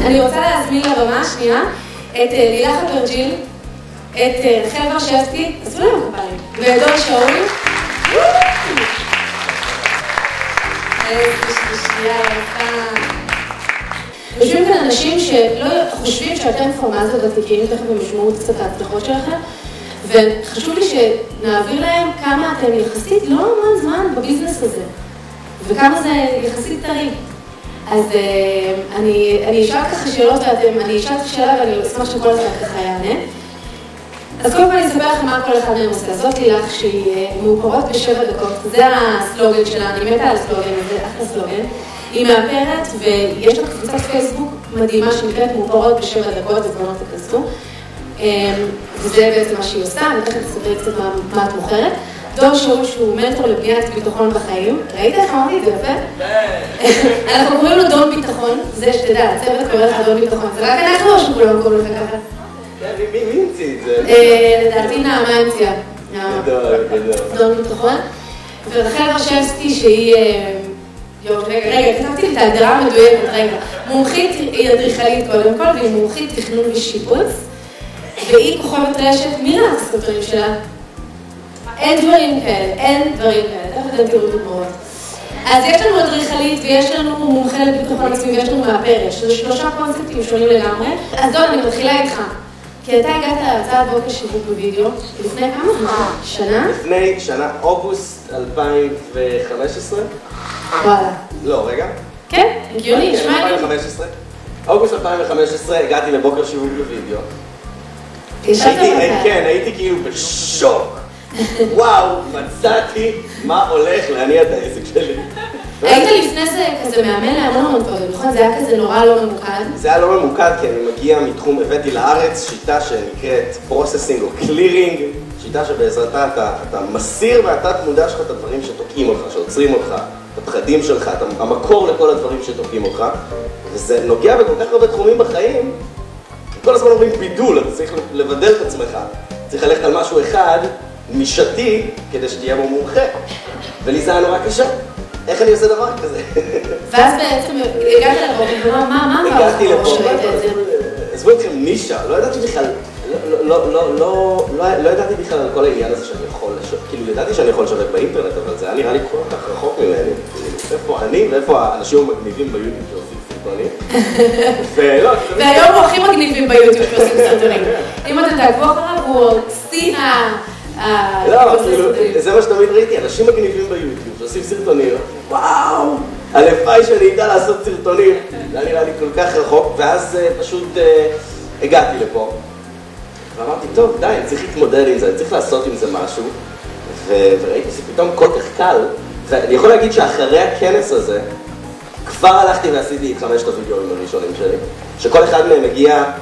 אני רוצה להזמין לבמה השנייה את אה, לילך אברג'יל, את אה, רחל ורשבסקי, עשו להם כפיים, ואת דור שאול. יושבים כאן אנשים שלא חושבים שאתם פורמטות ותיקים, תכף הם ישמעו קצת את ההצלחות שלכם, וחשוב לי שנעביר להם כמה אתם יחסית לא המון זמן בביזנס הזה, וכמה זה יחסית טרי. אז אה, אני, אשאל ככה שאלות ואתם, אני אשאל את השאלה ואני אשמח שכל אחד ככה יענה. אז קודם כל אני אספר לכם מה כל אחד מהם עושה. זאת לילך שהיא אה, מאופרות בשבע דקות, זה הסלוגן שלה, אני מתה על הסלוגן הזה, אחלה סלוגן. היא מאפרת ויש לה קבוצת פייסבוק מדהימה שנקראת מאופרות בשבע דקות, אז בואו תכנסו. אה, וזה בעצם מה שהיא עושה, אני תכף אספר קצת מה את מוכרת. דור שאול שהוא מנטור לבניית ביטחון בחיים. ראית איך אמרתי את זה יפה? אנחנו קוראים לו דון ביטחון, זה שתדע, הצוות קורא לך דון ביטחון, זה רק אנחנו או שכולם קוראים לך ככה? כן, מי המציא את זה? אה, לדעתי נעמה המציאה. דון ביטחון. ורחל רשבסקי שהיא... אה, רגע, רגע, כתבתי לי את ההגדרה המדויקת, רגע. מומחית היא אדריכלית קודם כל, והיא מומחית תכנון ושיפוץ, והיא כוכבת רשת, מי ראה את הסרטונים שלה? אין דברים כאלה, אין דברים כאלה, תכף אתם תראו דוגמאות. אז יש לנו אדריכלית ויש לנו מומחה לביטחון עצמי ויש לנו מאפרת, שזה שלושה קונספטים שונים לגמרי. אז דון, אני מתחילה איתך. כי אתה הגעת להרצאת בוקר שיווק בווידאו, לפני כמה זמן? שנה? לפני שנה, אוגוסט 2015? וואלה. לא, רגע. כן, הגיוני, כן, נשמע לי. 2015. אוגוסט 2015 הגעתי לבוקר שיווק בווידאו. כן, הייתי כאילו בשוק. וואו, מצאתי מה הולך להניע את העסק שלי. היית לפני זה כזה מאמן להמון המון דברים, נכון? זה היה כזה נורא לא ממוקד. זה היה לא ממוקד כי אני מגיע מתחום, הבאתי לארץ שיטה שנקראת processing או clearing, שיטה שבעזרתה אתה, אתה מסיר מהתת מודע שלך את הדברים שתוקעים אותך, שעוצרים אותך, את הפחדים שלך, את המקור לכל הדברים שתוקעים אותך, וזה נוגע בכל כך הרבה תחומים בחיים, כל הזמן אומרים בידול, אתה צריך לבדל את עצמך, צריך ללכת על משהו אחד, נישתי, כדי שתהיה בו מומחה, ולי זה היה נורא קשה. איך אני עושה דבר כזה? ואז בעצם הגעת לפה, ומה, מה, מה הגעתי לפה, זה? עזבו אתכם נישה, לא ידעתי בכלל, לא, לא, לא, לא, לא, לא ידעתי בכלל על כל העניין הזה שאני יכול לשווק, כאילו ידעתי שאני יכול לשווק באינטרנט, אבל זה היה נראה לי כל כך רחוק ממני, איפה אני ואיפה האנשים המגניבים ביוטיוב שעושים סרטונים, ולא, והיום הוא הכי מגניבים ביוטיוב שעושים סרטונים. אם אתם תעקבו אחריו, הוא שיא לא, עושה כאילו. זה מה שתמיד ראיתי, אנשים מגניבים ביוטיוב שעושים סרטונים, וואו, הלוואי שאני אדע לעשות סרטונים, זה היה נראה לי כל כך רחוק, ואז אה, פשוט אה, הגעתי לפה, ואמרתי, טוב, די, אני צריך להתמודד עם זה, אני צריך לעשות עם זה משהו, וראיתי שזה פתאום כל כך קל, ואני יכול להגיד שאחרי הכנס הזה, כבר הלכתי ועשיתי את חמשת הווידאוים הראשונים שלי, שכל אחד מהם הגיע, אה,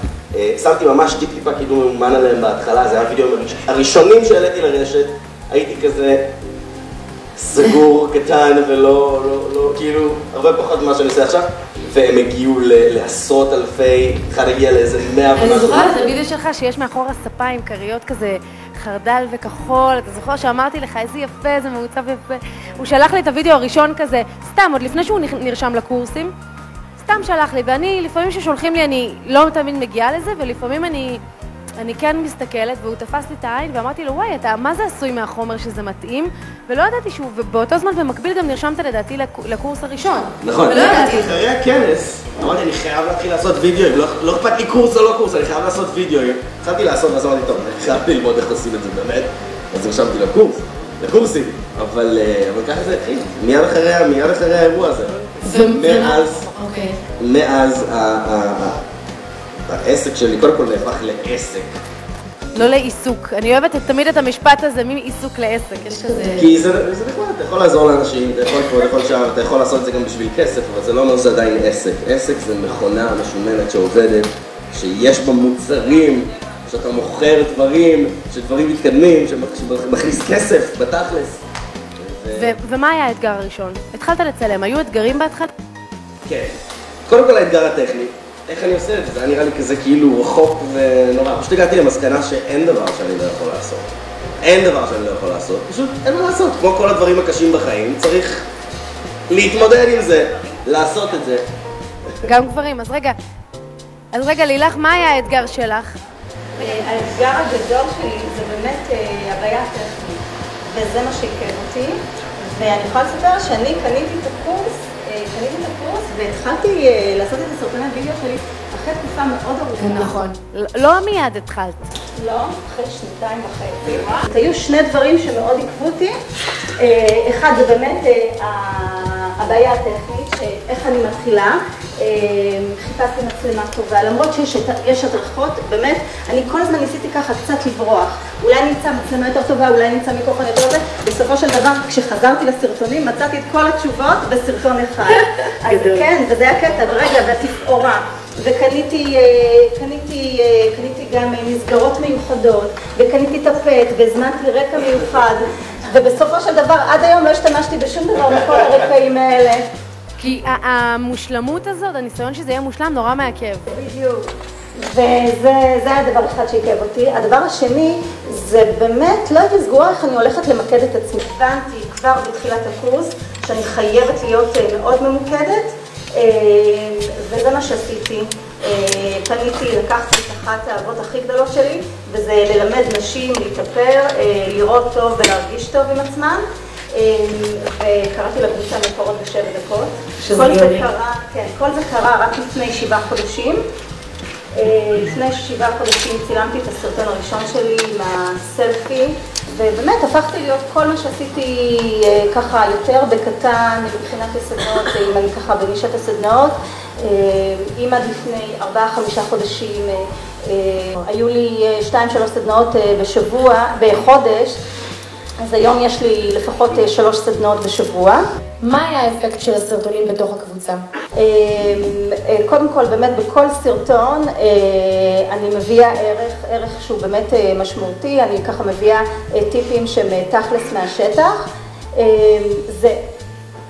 שמתי ממש טיפ טיפה קידום ממומן עליהם בהתחלה, זה היה הראש- הראשונים שהעליתי לרשת, הייתי כזה סגור, קטן ולא, לא, לא, כאילו, הרבה פחות ממה שאני עושה עכשיו, והם הגיעו לעשרות אלפי, אחד הגיע לאיזה מאה אני ומשהו. זוכרת את הוידאו שלך שיש מאחורה ספה עם כריות כזה חרדל וכחול, אתה זוכר שאמרתי לך איזה יפה זה מעוצב יפה? הוא שלח לי את הוידאו הראשון כזה, סתם, עוד לפני שהוא נרשם לקורסים, סתם שלח לי, ואני, לפעמים כששולחים לי אני לא תמיד מגיעה לזה, ולפעמים אני, אני כן מסתכלת, והוא תפס לי את העין, ואמרתי לו, וואי, אתה, מה זה עשוי מהחומר שזה מתאים? ולא ידעתי שהוא, ובאותו זמן במקביל גם נרשמת לדעתי לקו- לקורס הראשון. נכון. ולא ידעתי. אחרי הכנס, אמרתי, אני חייב להתחיל לעשות וידאוים, לא- לא אכפת לי קורס או לא קורס, אני חייב לעשות וידאוים. התחלתי לעשות, ואז אמרתי, טוב, אני חייב ללמוד איך עושים את זה באמת. אז נרשמתי לקורס, לקורסים. אבל אה, אבל ככה זה התחיל, מיד אחרי מיד אחרי האירוע הזה. ו- מאז, אוקיי. העסק שלי, קודם כל נהפך לעסק. לא לעיסוק. אני אוהבת תמיד את המשפט הזה, מעיסוק לעסק. יש כזה... כי זה זה נחמד, אתה יכול לעזור לאנשים, אתה יכול פה, אתה יכול שם, אתה יכול לעשות את זה גם בשביל כסף, אבל זה לא אומר שזה עדיין עסק. עסק זה מכונה משומנת שעובדת, שיש בה מוצרים, שאתה מוכר דברים, שדברים מתקדמים, שמכניס כסף בתכלס. ומה היה האתגר הראשון? התחלת לצלם, היו אתגרים בהתחלה? כן. קודם כל האתגר הטכני, איך אני עושה את זה? זה היה נראה לי כזה כאילו רחוק ונורא. פשוט הגעתי למסקנה שאין דבר שאני לא יכול לעשות. אין דבר שאני לא יכול לעשות, פשוט אין מה לעשות. כמו כל הדברים הקשים בחיים, צריך להתמודד עם זה, לעשות את זה. גם גברים. אז רגע, אז רגע, לילך, מה היה האתגר שלך? האתגר הגדול שלי זה באמת אה, הבעיה הטכנית, וזה מה שעיכב אותי. ואני יכולה לספר שאני קניתי את הקורס, אה, קניתי את הקורס והתחלתי אה, לעשות את הסרטוני הווידאו שלי אחרי תקופה מאוד ארוכה. נכון. לא מיד התחלת. לא, אחרי שנתיים וחצי. היו שני דברים שמאוד עיכבו אותי. אחד זה באמת הבעיה הטכנית, שאיך אני מתחילה. חיפשתי מצלמה טובה, למרות שיש הדרכות, באמת, אני כל הזמן ניסיתי ככה קצת לברוח. אולי נמצא מצלמה יותר טובה, אולי נמצא מיקרופון יותר טובה. בסופו של דבר, כשחזרתי לסרטונים, מצאתי את כל התשובות בסרטון אחד. אז כן, וזה היה קטע, ורגע, והתפאורה. וקניתי קניתי, קניתי גם מסגרות מיוחדות, וקניתי הפט, והזמנתי רקע מיוחד, ובסופו של דבר, עד היום לא השתמשתי בשום דבר מכל הרקעים האלה. כי המושלמות הזאת, הניסיון שזה יהיה מושלם, נורא מעכב. בדיוק. וזה היה דבר אחד שעיכב אותי. הדבר השני, זה באמת, לא הייתי סגורה איך אני הולכת למקד את עצמי. הבנתי כבר בתחילת הקורס שאני חייבת להיות מאוד ממוקדת, וזה מה שעשיתי. פניתי, לקחתי את אחת האהבות הכי גדולות שלי, וזה ללמד נשים להתאפר, לראות טוב ולהרגיש טוב עם עצמן. וקראתי לקבוצה מקורות בשבע דקות. שזה גאוני. כן, כל זה קרה רק לפני שבעה חודשים. לפני שבעה חודשים צילמתי את הסרטון הראשון שלי עם הסלפי, ובאמת הפכתי להיות כל מה שעשיתי ככה יותר בקטן, מבחינת הסדנאות, אם אני ככה בנישת הסדנאות. אם עד לפני ארבעה-חמישה חודשים היו לי שתיים-שלוש סדנאות בשבוע, בחודש, אז היום יש לי לפחות שלוש סדנאות בשבוע. מה היה האפקט של הסרטונים בתוך הקבוצה? קודם כל, באמת בכל סרטון אני מביאה ערך, ערך שהוא באמת משמעותי, אני ככה מביאה טיפים שהם תכלס מהשטח. זה,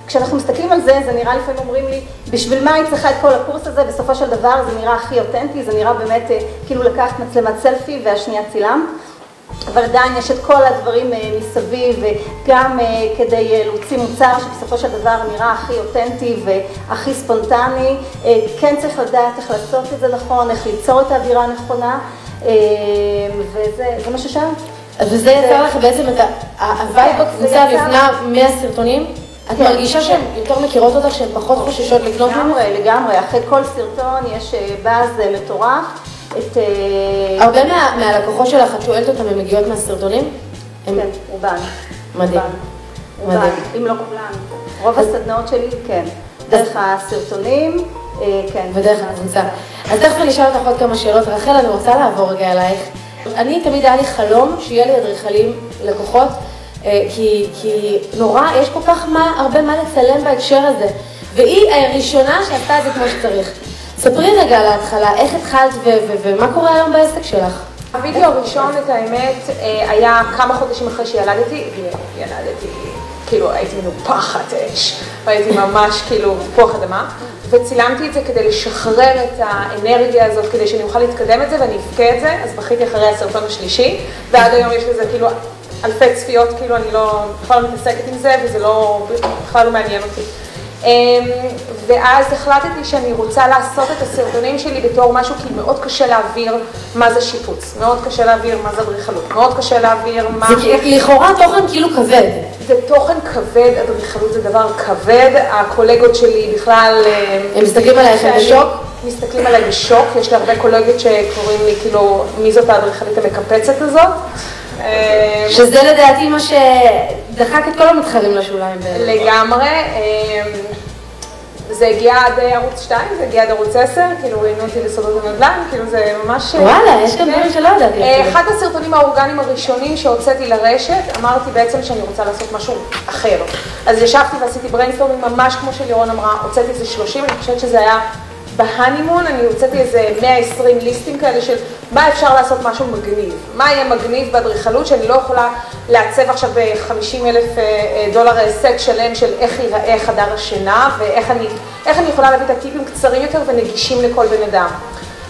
כשאנחנו מסתכלים על זה, זה נראה לפעמים אומרים לי, בשביל מה אני צריכה את כל הקורס הזה? בסופו של דבר זה נראה הכי אותנטי, זה נראה באמת כאילו לקחת מצלמת סלפי והשנייה צילם. אבל עדיין יש את כל הדברים מסביב, וגם כדי להוציא מוצר שבסופו של דבר נראה הכי אותנטי והכי ספונטני, כן צריך לדעת איך לעשות את זה נכון, איך ליצור את האווירה הנכונה, וזה מה ששאלת. וזה יצר לך בעצם את ה vibe בקבוצה לפני מהסרטונים? את מרגישה שהן יותר מכירות אותך, שהן פחות חוששות לקנות ממך? לגמרי, לגמרי. אחרי כל סרטון יש באז מטורף. את... הרבה מהלקוחות שלך, את שואלת אותם, הן מגיעות מהסרטונים? כן, רובן. מדהים. רובן, אם לא כולן. רוב הסדנאות שלי, כן. דרך הסרטונים, כן. ודרך הקבוצה. אז תכף אני אשאל אותך עוד כמה שאלות. רחל, אני רוצה לעבור רגע אלייך. אני תמיד היה לי חלום שיהיה לי אדריכלים לקוחות, כי, כי נורא, יש כל כך מה, הרבה מה לצלם בהקשר הזה. והיא הראשונה שעשתה את זה כמו שצריך. ספרי רגע על ההתחלה, איך התחלת ומה קורה היום בעסק שלך? הווידאו הראשון, את האמת, היה כמה חודשים אחרי שילדתי, ילדתי, כאילו הייתי מנופחת אש, והייתי ממש כאילו פוח אדמה, וצילמתי את זה כדי לשחרר את האנרגיה הזאת, כדי שאני אוכל להתקדם את זה ואני אבכה את זה, אז בכיתי אחרי הסרטון השלישי, ועד היום יש לזה כאילו אלפי צפיות, כאילו אני לא, בכלל לא מתעסקת עם זה, וזה לא, בכלל לא מעניין אותי. ואז החלטתי שאני רוצה לעשות את הסרטונים שלי בתור משהו, כי מאוד קשה להעביר מה זה שיפוץ, מאוד קשה להעביר מה זה אדריכלות, מאוד קשה להעביר מה... זה לכאורה תוכן כאילו כבד. זה תוכן כבד, אדריכלות זה דבר כבד, הקולגות שלי בכלל... הם מסתכלים עלייך בשוק? מסתכלים עליי בשוק, יש לי הרבה קולגות שקוראים לי כאילו, מי זאת האדריכלית המקפצת הזאת? שזה לדעתי מה שדחק את כל המתחרים לשוליים. לגמרי. זה הגיע עד ערוץ 2, זה הגיע עד ערוץ 10, כאילו ראיינו אותי לסודות הנדל"ן, כאילו זה ממש... וואלה, יש כאן דברים שלא ידעתי. אחד הסרטונים האורגניים הראשונים שהוצאתי לרשת, אמרתי בעצם שאני רוצה לעשות משהו אחר. אז ישבתי ועשיתי brainstorming ממש כמו שלירון אמרה, הוצאתי איזה 30, אני חושבת שזה היה ב honeymoon, אני הוצאתי איזה 120 ליסטים כאלה של מה אפשר לעשות משהו מגניב. מה יהיה מגניב באדריכלות שאני לא יכולה לעצב עכשיו ב-50 אלף דולר הישג שלם של איך ייראה חדר השינה ואיך אני, אני יכולה להביא את הטיפים קצרים יותר ונגישים לכל בן אדם.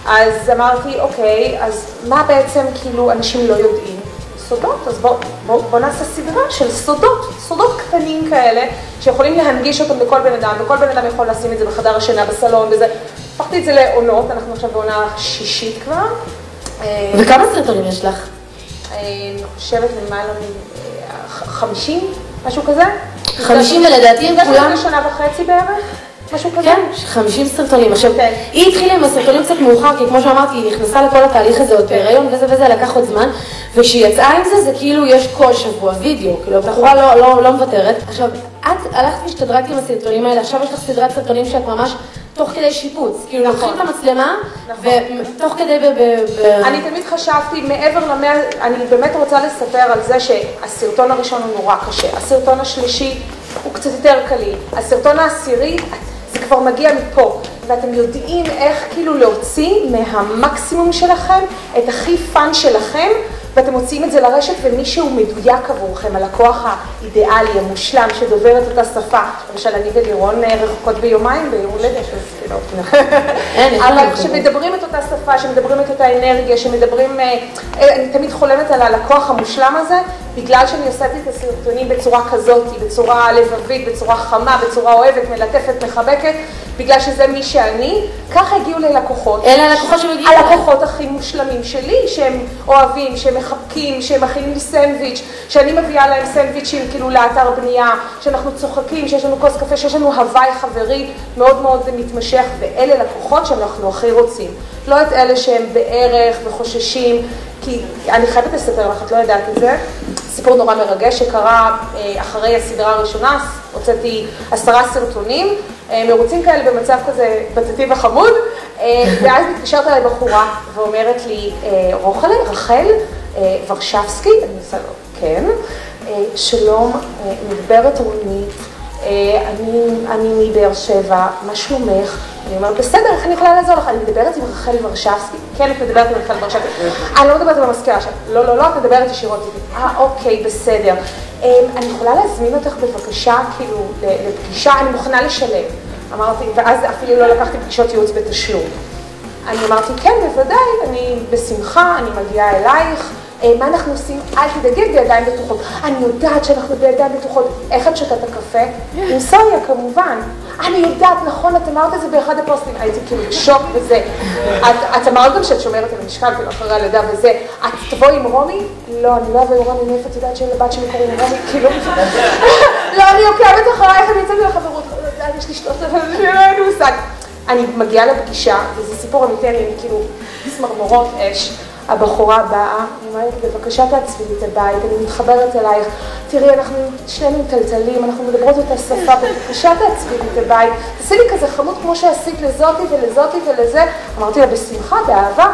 אז אמרתי, אוקיי, אז מה בעצם כאילו אנשים לא יודעים? סודות, אז בואו בוא, בוא נעשה סדרה של סודות, סודות קטנים כאלה, שיכולים להנגיש אותם לכל בן אדם, וכל בן אדם יכול לשים את זה בחדר השינה, בסלון, וזה, הפכתי את זה לעונות, אנחנו עכשיו בעונה שישית כבר. אה, וכמה סרטונים יש לך? אני חושבת למעלה מ-50, משהו כזה. 50 ולדעתי הם כולם... לפני שנה וחצי בערך, משהו כזה. כן, 50 סרטונים. עכשיו, כן. היא התחילה עם הסרטונים קצת מאוחר, כי כמו שאמרתי, היא נכנסה לכל התהליך הזה עוד בהיריון וזה וזה, לקח עוד זמן, וכשהיא יצאה עם זה, זה כאילו יש כל שבוע וידאו, כאילו, הבחורה לא, לא, לא מוותרת. עכשיו, את הלכת והשתדרגת עם הסרטונים האלה, עכשיו יש לך סדרת סרטונים שאת ממש תוך כדי שיפוץ. כאילו, לוקחים את המצלמה, נכון. ותוך כדי אני תמיד חשבתי, מעבר למאה, אני באמת רוצה לספר על זה שהסרטון הראשון הוא נורא קשה, הסרטון השלישי הוא קצת יותר קליל, הסרטון העשירי, זה כבר מגיע מפה, ואתם יודעים איך כאילו להוציא מהמקסימום שלכם את הכי fun שלכם, ואתם מוציאים את זה לרשת ומישהו מדויק עבורכם, הלקוח האידיאלי, המושלם, שדובר את אותה שפה. למשל, אני ולירון אה, רחוקות ביומיים ביום הולדת, אז כאילו... אבל. כשמדברים את אותה שפה, שמדברים את אותה אנרגיה, שמדברים... אה, אני תמיד חולמת על הלקוח המושלם הזה, בגלל שאני עושה את הסרטונים בצורה כזאת, בצורה לבבית, בצורה חמה, בצורה אוהבת, מלטפת, מחבקת, בגלל שזה מי שאני, ככה הגיעו ללקוחות. אלה הלקוחות שמגיעים. הלקוחות הכי מושלמים שלי, שהם אוהבים, שהם מחבקים, שהם מכינים לי סנדוויץ', שאני מביאה להם סנדוויצ'ים כאילו לאתר בנייה, שאנחנו צוחקים, שיש לנו כוס קפה, שיש לנו הוואי חברי מאוד מאוד מתמשך, ואלה לקוחות שאנחנו הכי רוצים. לא את אלה שהם בערך וחוששים, כי אני חייבת לספר לך, את לא יודעת את זה, סיפור נורא מרגש שקרה אה, אחרי הסדרה הראשונה, הוצאתי עשרה סרטונים, אה, מרוצים כאלה במצב כזה בטטי וחמוד, אה, ואז מתקשרת אליי בחורה ואומרת לי, רוחלה, רחל ורשבסקי, אני עושה לו, כן, שלום, מדברת רונית, אני מבאר שבע, מה שלומך? אני אומרת, בסדר, איך אני יכולה לעזור לך? אני מדברת עם רחל ורשבסקי. כן, את מדברת עם רחל ורשבסקי. אני לא מדברת עם המזכירה שם. לא, לא, לא, את מדברת ישירות איתי. אה, אוקיי, בסדר. אה, אני יכולה להזמין אותך בבקשה, כאילו, לפגישה? אני מוכנה לשלם. אמרתי, ואז אפילו לא לקחתי פגישות ייעוץ בתשלום. אני אמרתי, כן, בוודאי, אני בשמחה, אני מגיעה אלייך. אה, מה אנחנו עושים? אל תדאגי, בידיים בטוחות. אני יודעת שאנחנו בידיים בטוחות. איך את שותה את הקפה? עם סויה, כמובן. אני יודעת, נכון, את אמרת את זה באחד הפוסטים. הייתי כאילו בשוק וזה. את, אמרת גם שאת שומרת על המשקל, כאילו, אחרי הלידה וזה. את תבואי עם רומי? לא, אני לא אבוא עם רומי, מאיפה את יודעת שלבת שלי קוראים רומי? כאילו, לא, אני עוקבת אחרייך, אני יוצאת לחברות. יש לי שלושת אלפים, אין לי מושג. אני מגיעה לפגישה, וזה סיפור אמיתי, אני כאילו צמרמורות אש. הבחורה באה, אומרת, בבקשה תעצבי לי את הבית, אני מתחברת אלייך. תראי, אנחנו שנינו מטלטלים, אנחנו מדברות אותה שפה, בבקשה תעצבי לי את הבית. תעשי לי כזה חמוד כמו שעשית לזאתי ולזאתי ולזה. אמרתי לה, בשמחה, באהבה.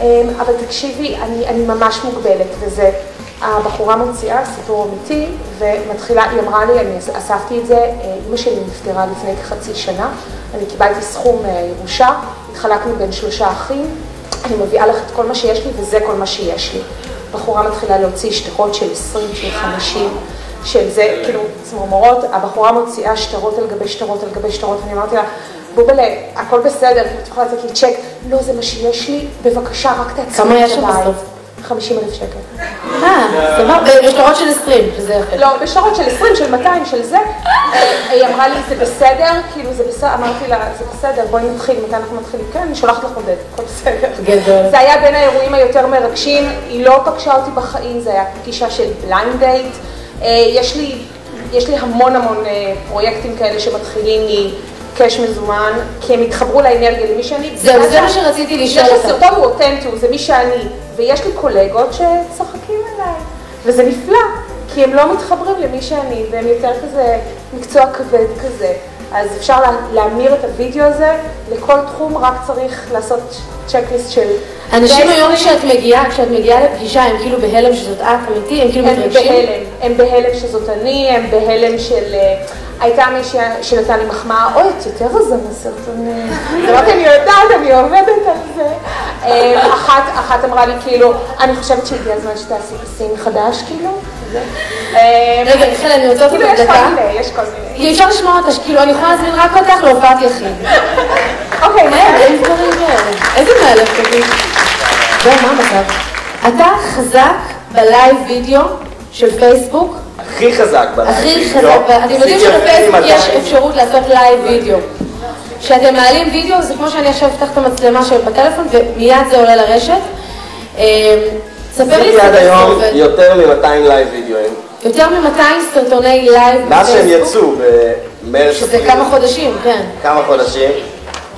אמ, אבל תקשיבי, אני, אני ממש מוגבלת, וזה, הבחורה מוציאה סיפור אמיתי, ומתחילה, היא אמרה לי, אני אספתי את זה, אימא שלי נפטרה לפני כחצי שנה, אני קיבלתי סכום אה, ירושה, התחלקנו בין שלושה אחים, אני מביאה לך את כל מה שיש לי, וזה כל מה שיש לי. בחורה מתחילה להוציא שטרות של 20, של 50, של זה, כאילו, צמרמורות, הבחורה מוציאה שטרות על גבי שטרות על גבי שטרות, ואני אמרתי לה, בובלה, הכל בסדר, את יכולה לתת לי צ'ק, לא, זה מה שיש לי, בבקשה, רק תעצמי כמה את יש שם הבית. בסוף? 50 אלף שקל. אה, סבבה, בשטרות של 20, שזה יפה. לא, בשטרות של 20, של 200, של זה. אה, היא אמרה לי, זה בסדר, כאילו זה בסדר, אמרתי לה, זה בסדר, בואי נתחיל, מתי אנחנו מתחילים? כן, אני שולחת לך עודד, הכל בסדר. גדול. זה היה בין האירועים היותר מרגשים, היא לא פגשה אותי בחיים, זה היה פגישה של blind date. יש לי, לי המון המון אה, פרויקטים כאלה שמתחילים מ cash מזומן, כי הם התחברו לאנרגיה למי שאני. זהו, זה מה שרציתי לשאול זה אותך. שהסרטון הוא אותנטי, זה מי שאני, ויש לי קולגות שצוחקים עליי, וזה נפלא, כי הם לא מתחברים למי שאני, והם יותר כזה מקצוע כבד כזה. אז אפשר לה, להמיר את הוידאו הזה לכל תחום, רק צריך לעשות צ'קליסט של... אנשים היום כשאת מגיעה, כשאת מגיעה לפגישה, הם כאילו בהלם שזאת את אמיתי, הם כאילו הם מתרגשים. בהלם, הם בהלם שזאת אני, הם בהלם של... אה, הייתה מישהי שנתן לי מחמאה, אוי, את יותר רזה בסרטונים. אמרתי, אני יודעת, אני עובדת על זה. אה, אחת, אמרה לי, כאילו, אני חושבת שהגיע הזמן שתעשי פסים חדש, כאילו. אה, רגע, מיכאל, אני רוצה אותך כאילו, יש כל דקה. מיני, יש כל מיני. אי אפשר לשמוע אותה, כאילו, אני יכולה להזמין רק אותך להופעת יחיד. אוקיי, אין, אין דברים. איזה מאלף תגיד. זהו, מה המצב? אתה חזק ב live video של פייסבוק, הכי חזק ב live. הכי וידאו. חזק, ואתם יודעים שבפייסבוק יש 200. אפשרות לעשות לייב וידאו. שאתם מעלים וידאו, זה כמו שאני עכשיו אפתח את המצלמה של בטלפון ומיד זה עולה לרשת. אה, ספר לי עשיתי קצת עד זה היום. יותר מ-200 לייב וידאוים. יותר מ-200 סרטוני לייב מאז שהם בפייסבוק, יצאו במרץ, שזה כמה חודשים, כן. כמה חודשים.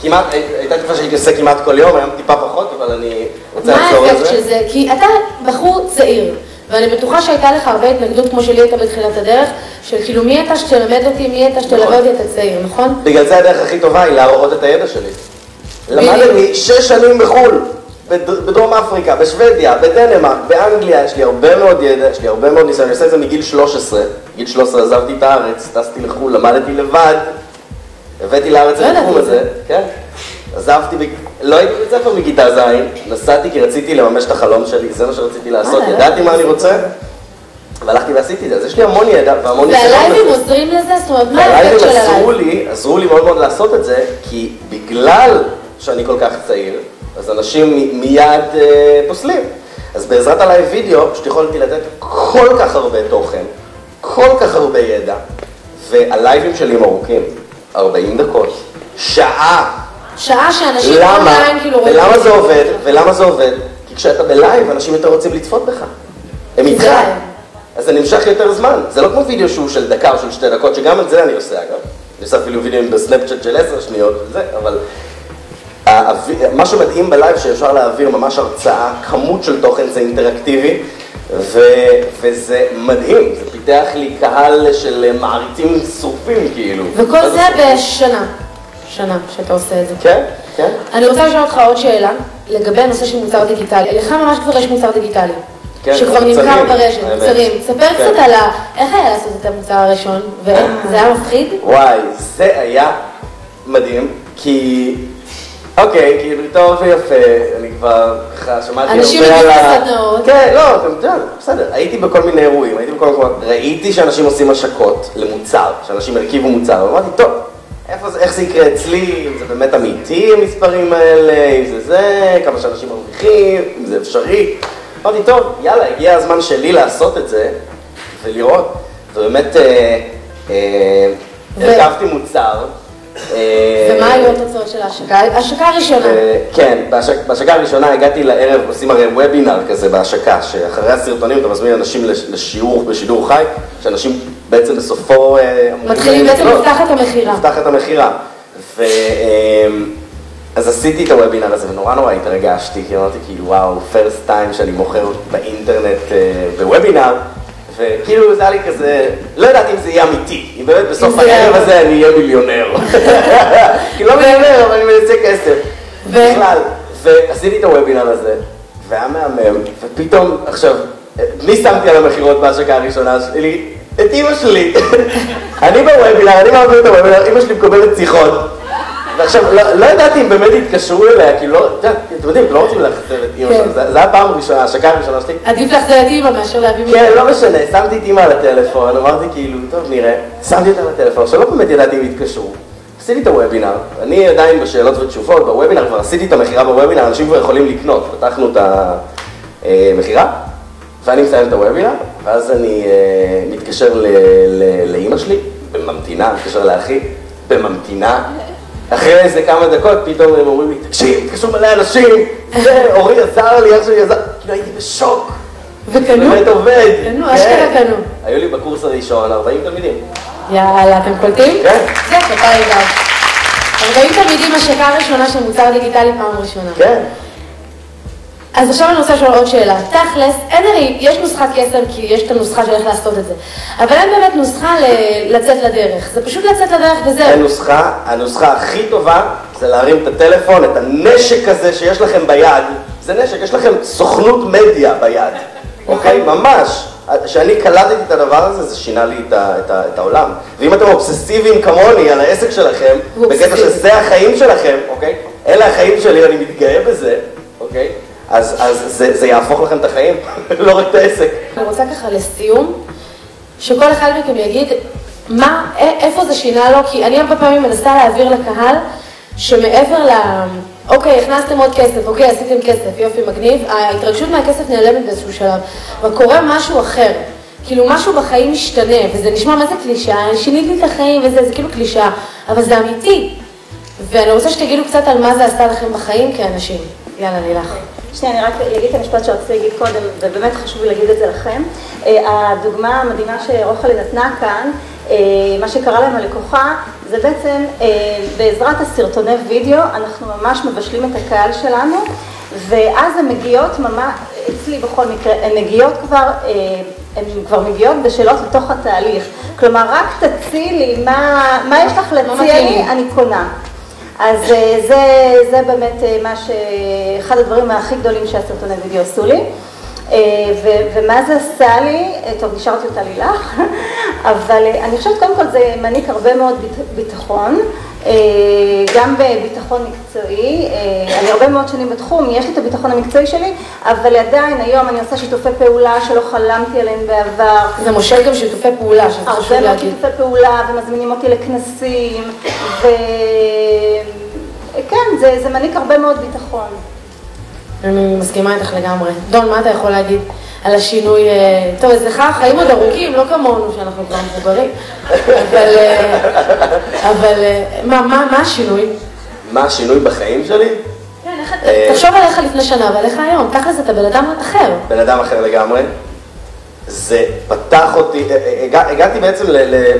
כמעט, הייתה תקופה שהייתי עושה כמעט כל יום, היום טיפה פחות, אבל אני רוצה מה לחזור האפקט לזה. של זה? כי אתה בחור צעיר, ואני בטוחה שהייתה לך הרבה התנגדות, כמו שלי הייתה בתחילת הדרך, של כאילו מי אתה שתלמד אותי, מי אתה שתלווה נכון. אותי, אתה צעיר, נכון? בגלל זה הדרך הכי טובה היא להראות את הידע שלי. למדתי שש שנים בחו"ל, בד- בדרום אפריקה, בשוודיה, בדנמרק, באנגליה, יש לי הרבה מאוד ידע, יש לי הרבה מאוד ניסיון, אני עושה את זה מגיל 13. בגיל 13 עזבתי את הארץ, טסתי לחו"ל, למדתי לבד, הבאתי לארץ לא את ידעתי התחום את זה. הזה, כן. עזבתי, לא הייתי בבית ספר מכיתה ז', נסעתי כי רציתי לממש את החלום שלי, זה מה שרציתי לעשות, לא ידעתי מה אני רוצה, והלכתי ועשיתי את זה, אז יש לי המון ידע והמון ניסיון והלייבים. עוזרים לזה? זאת אומרת, מה האפקט של עזרו הלייב? לי, עזרו לי מאוד מאוד לעשות את זה, כי בגלל שאני כל כך צעיר, אז אנשים מיד אה, פוסלים. אז בעזרת הלייב וידאו, פשוט יכולתי לתת כל כך הרבה תוכן, כל כך הרבה ידע, והלייבים שלי הם ארוכים, 40 דקות, שעה. שעה שאנשים למה? אונליין כאילו רואים... ולמה זה עובד? ולמה זה עובד? כי כשאתה בלייב, אנשים יותר רוצים לצפות בך. הם איתך. אז זה נמשך יותר זמן. זה לא כמו וידאו שהוא של דקה או של שתי דקות, שגם את זה אני עושה אגב. אני עושה אפילו וידאוים בסנאפצ'אט של עשר שניות וזה, אבל... מה שמדהים בלייב שאפשר להעביר ממש הרצאה, כמות של תוכן זה אינטראקטיבי ו- וזה מדהים, זה פיתח לי קהל של מעריצים שרופים כאילו. וכל זה? בשנה. שנה שאתה עושה את זה. כן, כן. אני רוצה לשאול אותך עוד שאלה, לגבי הנושא של מוצר דיגיטלי. לך ממש כבר יש מוצר דיגיטלי. כן, שכבר נמכר ברשת. מוצרים. ספר כן. קצת על ה... איך היה לעשות את המוצר הראשון? וזה היה מפחיד? וואי, זה היה מדהים, כי... אוקיי, כאילו, טוב ויפה, אני כבר ככה שמעתי אנשים הרבה על מגיעים ה... לסדנאות. כן, לא, אתה יודע, בסדר. הייתי בכל מיני אירועים, הייתי בכל מקומות, ראיתי שאנשים עושים השקות למוצר, שאנשים הרכיבו מוצר, ואמרתי, טוב, איפה זה, איך זה יקרה אצלי, אם זה באמת אמיתי המספרים האלה, אם זה זה, כמה שאנשים מרוויחים, אם זה אפשרי. אמרתי, טוב, יאללה, הגיע הזמן שלי לעשות את זה, ולראות. ובאמת, אה, אה, הרכבתי מוצר. אה, ומה היו התוצאות של ההשקה? ההשקה הראשונה. ו- כן, בהשק- בהשקה הראשונה הגעתי לערב, עושים הרי וובינר כזה בהשקה, שאחרי הסרטונים אתה מזמין אנשים לש- לשיעור בשידור חי, שאנשים בעצם בסופו... אה, מתחילים בעצם לקנות. לפתח את המכירה. לפתח את המכירה. ו... אמ, אז עשיתי את הוובינר הזה ונורא נורא התרגשתי, כי אמרתי כאילו וואו, פרסט טיים שאני מוכר באינטרנט אה, בוובינר, וכאילו זה היה לי כזה, לא ידעתי אם זה יהיה אמיתי, אם באמת בסוף הערב הזה אני אהיה מיליונר. כאילו לא מיליונר, אבל אני מנסה כסף. בכלל, ועשיתי את הוובינר הזה, והיה מהמם, ופתאום, עכשיו, מי שמתי על המכירות בהשקה הראשונה שלי? את אימא שלי. אני בוובינר, אני מעביר את הוובינר, אימא שלי מקבלת שיחות. ועכשיו, לא, לא ידעתי אם באמת התקשרו אליה, כי לא, אתם יודעים, לא רוצים לאכזב את אימא כן. זה היה הפעם הראשונה, ההשקה הראשונה שלי. עדיף לאכזב את אימא מאשר להביא כן, מישהו. לא משנה, שמתי את אימא על הטלפון, אמרתי כאילו, טוב, נראה. שמתי אותה על הטלפון, עכשיו לא באמת ידעתי אם יתקשרו. עשיתי את הוובינר, אני עדיין בשאלות ותשובות, בוובינר כבר עשיתי את המכירה בוובינר, אנשים כבר יכולים לקנות, פתחנו את המכירה, ואני מסיים את הוובינר, ואז אני אה, מתקשר לאימא שלי, בממתינה, מתקשר לאחי, בממתינה. אחרי איזה כמה דקות, פתאום הם אומרים לי, תקשיב, התקשרו מלא אנשים, ואורי עזר לי, איך שהוא עזר, כאילו הייתי בשוק. וקנו? באמת עובד. קנו, כן. אשכרה קנו. היו לי בקורס הראשון 40 תלמידים. יאללה, אתם קולטים? כן. זה כפיים גם. 40 תלמידים השקה ראשונה של מוצר דיגיטלי פעם ראשונה. כן. אז עכשיו אני רוצה לשאול עוד שאלה. תכלס, אין הרי, יש נוסחת קסם כי יש את הנוסחה של איך לעשות את זה. אבל אין באמת נוסחה ל- לצאת לדרך. זה פשוט לצאת לדרך וזהו. הנוסחה, הנוסחה הכי טובה זה להרים את הטלפון, את הנשק הזה שיש לכם ביד. זה נשק, יש לכם סוכנות מדיה ביד, אוקיי? ממש. כשאני קלטתי את הדבר הזה, זה שינה לי את, ה, את, ה, את העולם. ואם אתם אובססיביים כמוני על העסק שלכם, בקטע. שזה החיים שלכם, אוקיי? אלה החיים שלי ואני מתגאה בזה, אוקיי? אז, אז זה, זה יהפוך לכם את החיים, לא רק את העסק. אני רוצה ככה לסיום, שכל אחד מכם יגיד מה, איפה זה שינה לו, כי אני הרבה פעמים מנסה להעביר לקהל שמעבר ל... אוקיי, הכנסתם עוד כסף, אוקיי, עשיתם כסף, יופי, מגניב, ההתרגשות מהכסף נעלמת באיזשהו שלב, אבל קורה משהו אחר. כאילו משהו בחיים משתנה, וזה נשמע מה זה קלישאה, שינית לי את החיים וזה, זה כאילו קלישאה, אבל זה אמיתי. ואני רוצה שתגידו קצת על מה זה עשתה לכם בחיים כאנשים. יאללה, לילך. שנייה, אני רק אגיד את המשפט שרציתי להגיד קודם, ובאמת חשוב לי להגיד את זה לכם. אה, הדוגמה המדהימה שרוחלי נתנה כאן, אה, מה שקרה להם הלקוחה, זה בעצם אה, בעזרת הסרטוני וידאו, אנחנו ממש מבשלים את הקהל שלנו, ואז הן מגיעות ממש, אצלי בכל מקרה, הן מגיעות כבר, הן כבר מגיעות בשאלות לתוך התהליך. כלומר, רק תציעי לי מה, מה יש לך להציע לי, אני קונה. אז אה, זה, זה באמת אה, מה ש... אחד הדברים הכי גדולים שהסרטוני וידאו עשו לי. אה, ו, ומה זה עשה לי, טוב, נשארתי אותה לילך, אבל אני חושבת קודם כל זה מעניק הרבה מאוד ביטחון, גם בביטחון מקצועי, אני הרבה מאוד שנים בתחום, יש לי את הביטחון המקצועי שלי, אבל עדיין היום אני עושה שיתופי פעולה שלא חלמתי עליהם בעבר. זה מושל גם שיתופי פעולה, שזה חשוב להגיד. הרבה מאוד שיתופי פעולה ומזמינים אותי לכנסים, ו... כן, זה, זה מעניק הרבה מאוד ביטחון. אני מסכימה איתך לגמרי. דון, מה אתה יכול להגיד על השינוי? אה, טוב, אצלך החיים עוד ארוכים, לא כמונו שאנחנו כבר מבוגרים, אבל, אה, אבל אה, מה, מה, מה השינוי? מה השינוי בחיים שלי? כן. תחשוב עליך לפני שנה ועליך היום, תכל'ס אתה בן אדם אחר. בן אדם אחר לגמרי. זה פתח אותי, הגע, הגעתי בעצם ל... ל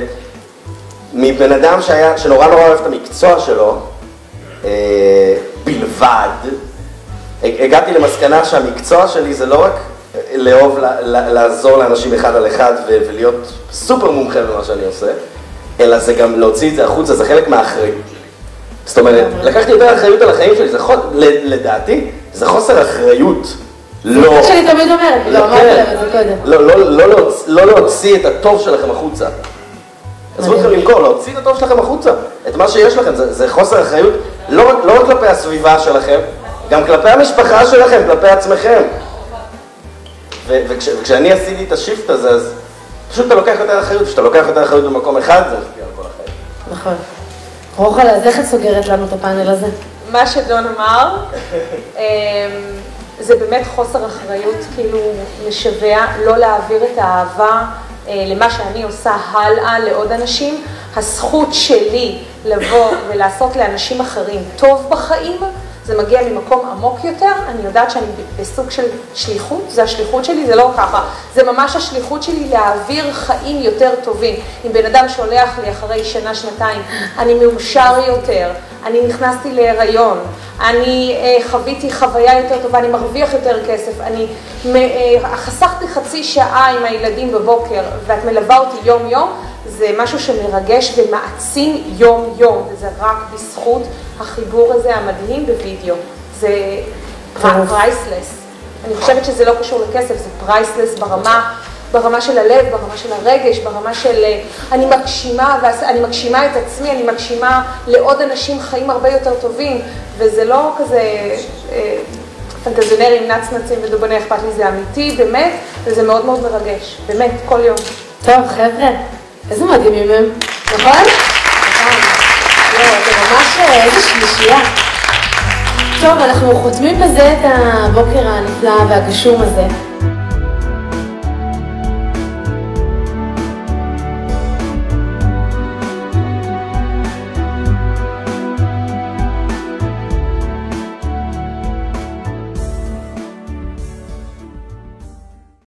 מבן אדם שהיה, שנורא נורא אוהב את המקצוע שלו, אה, בלבד, הגעתי למסקנה שהמקצוע שלי זה לא רק לאהוב לעזור לאנשים אחד על אחד ולהיות סופר מומחה במה שאני עושה, אלא זה גם להוציא את זה החוצה, זה חלק מהאחריות. זאת אומרת, לקחתי יותר אחריות על החיים שלי, זה לדעתי, זה חוסר אחריות. לא... זה מה שאני תמיד אומרת, לא אמרתי להם את זה קודם. לא, לא, לא, לא להוציא את הטוב שלכם החוצה. עזבו אתכם למכור, להוציא את הטוב שלכם החוצה, את מה שיש לכם, זה, חוסר אחריות לא, לא רק כלפי הסביבה שלכם, גם כלפי המשפחה שלכם, כלפי עצמכם. וכש, וכשאני עשיתי את השיפט הזה, אז פשוט אתה לוקח יותר אחריות, כשאתה לוקח יותר אחריות במקום אחד, זה משפיע על כל החיים. נכון. רוחלה, אז איך את סוגרת לנו את הפאנל הזה? מה שדון אמר, אמ, זה באמת חוסר אחריות, כאילו משווע, לא להעביר את האהבה אה, למה שאני עושה הלאה לעוד אנשים. הזכות שלי לבוא ולעשות לאנשים אחרים טוב בחיים, זה מגיע ממקום עמוק יותר, אני יודעת שאני בסוג של שליחות, זה השליחות שלי, זה לא ככה, זה ממש השליחות שלי להעביר חיים יותר טובים. אם בן אדם שולח לי אחרי שנה, שנתיים, אני מאושר יותר, אני נכנסתי להיריון, אני אה, חוויתי חוויה יותר טובה, אני מרוויח יותר כסף, אני אה, חסכתי חצי שעה עם הילדים בבוקר ואת מלווה אותי יום-יום, זה משהו שמרגש ומעצים יום-יום, וזה רק בזכות החיבור הזה המדהים בווידאו. זה priceless. אני חושבת שזה לא קשור לכסף, זה priceless ברמה, ברמה של הלב, ברמה של הרגש, ברמה של אה, אני מגשימה, אני מגשימה את עצמי, אני מגשימה לעוד אנשים חיים הרבה יותר טובים, וזה לא כזה אה, פנטזיונרים, נצנצים ודובוני אכפת לי, זה אמיתי, באמת, וזה מאוד מאוד מרגש, באמת, כל יום. טוב, חבר'ה. איזה מדהימים הם, נכון? נכון. לא, זה ממש אה, איזה שלישייה. טוב, אנחנו חותמים בזה את הבוקר הנפלא והגשום הזה.